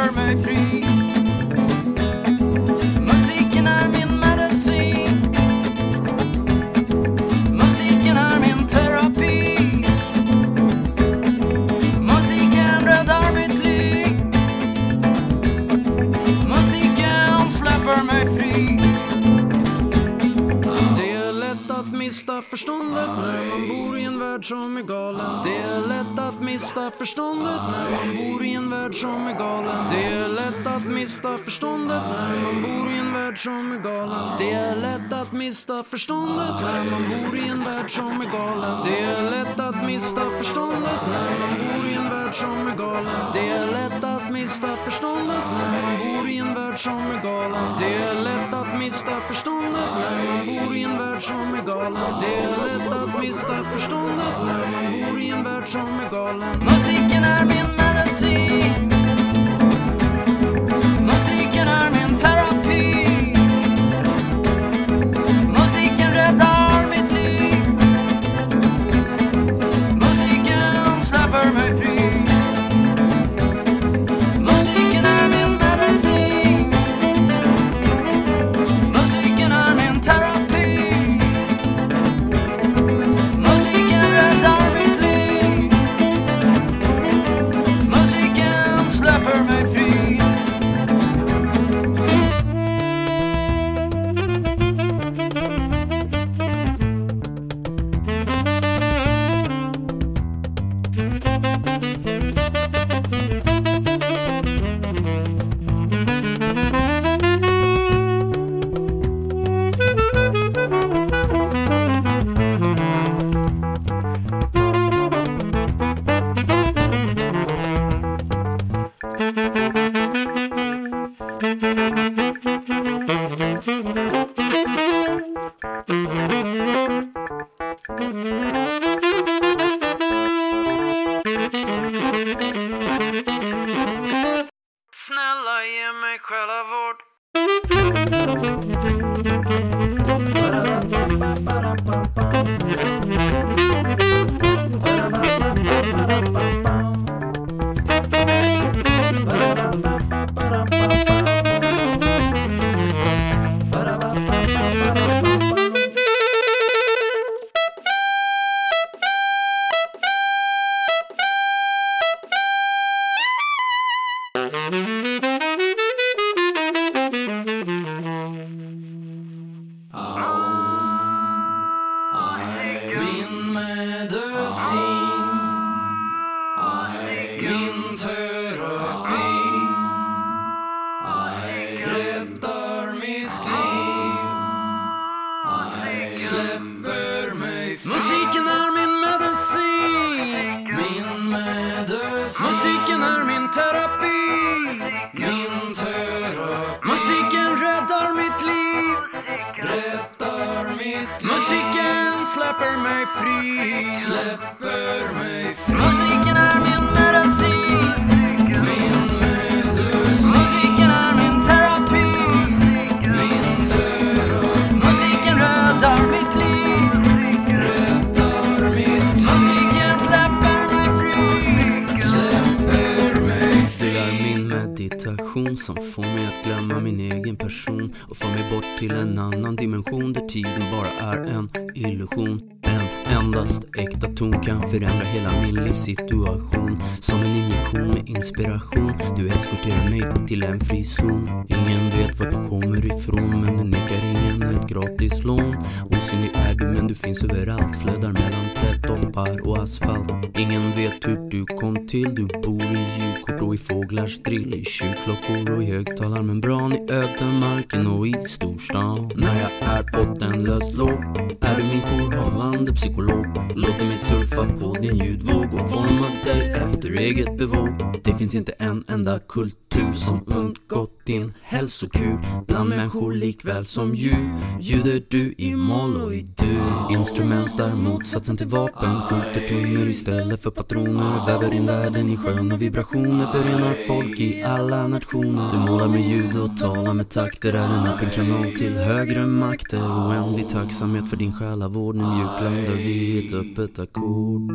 Musiken släpper mig att mista förståndet när man bor i en värld som är galen. Det är lätt att mista förståndet när man bor i en värld som är galen. Det är lätt att mista förståndet när man bor i en värld som är galen. Det är lätt att mista förståndet när man bor i en värld som är galen. Det är lätt att mista förståndet när man bor i en värld som är galen. Det är lätt att mista förståndet när man bor i en värld som är galen. Det är lätt att mista förståndet när man bor i en värld som är galen. Det är lätt att mista förståndet när man bor i en värld som är galen. Musiken är min medicin Música Räddar mitt liv Släpper mig fri. Släpper mig fri. Musiken är min medicin. Min medicin. Musiken är min terapi. Min terapi. Musiken räddar mitt liv. Räddar mitt liv. Musiken släpper mig fri. Släpper mig fri. Det är min meditation som får mig att glömma min egen person och för mig bort till en annan dimension där tiden bara är en illusion. Endast äkta ton kan förändra hela min livssituation. Som en injektion med inspiration. Du eskorterar mig till en frizon. Ingen vet vart du kommer ifrån men du nekar ingen ett gratis lån. Osynlig är du men du finns överallt. Flödar mellan trädtoppar och och asfalt. Ingen vet hur du kom till. Du bor i julkort och i fåglars drill I kyrkklockor och i högtalarmembran I ödemarken och i storstan När jag är bottenlöst låg Är du min jourhavande psykolog. Låter mig surfa på din ljudvåg Och forma dig efter eget bevåg. Det finns inte en enda kultur som undgått din hälsokur Bland människor likväl som djur Ljuder du i moll och i dur. Instrument är motsatsen till vapen. Skjuter tunnor istället för patroner. Väver in världen i sköna vibrationer. Förenar folk i alla nationer. Du målar med ljud och talar med takter. Är en öppen kanal till högre makter. Oändlig tacksamhet för din själavård. Nu mjuklandar vi i ett öppet ackord.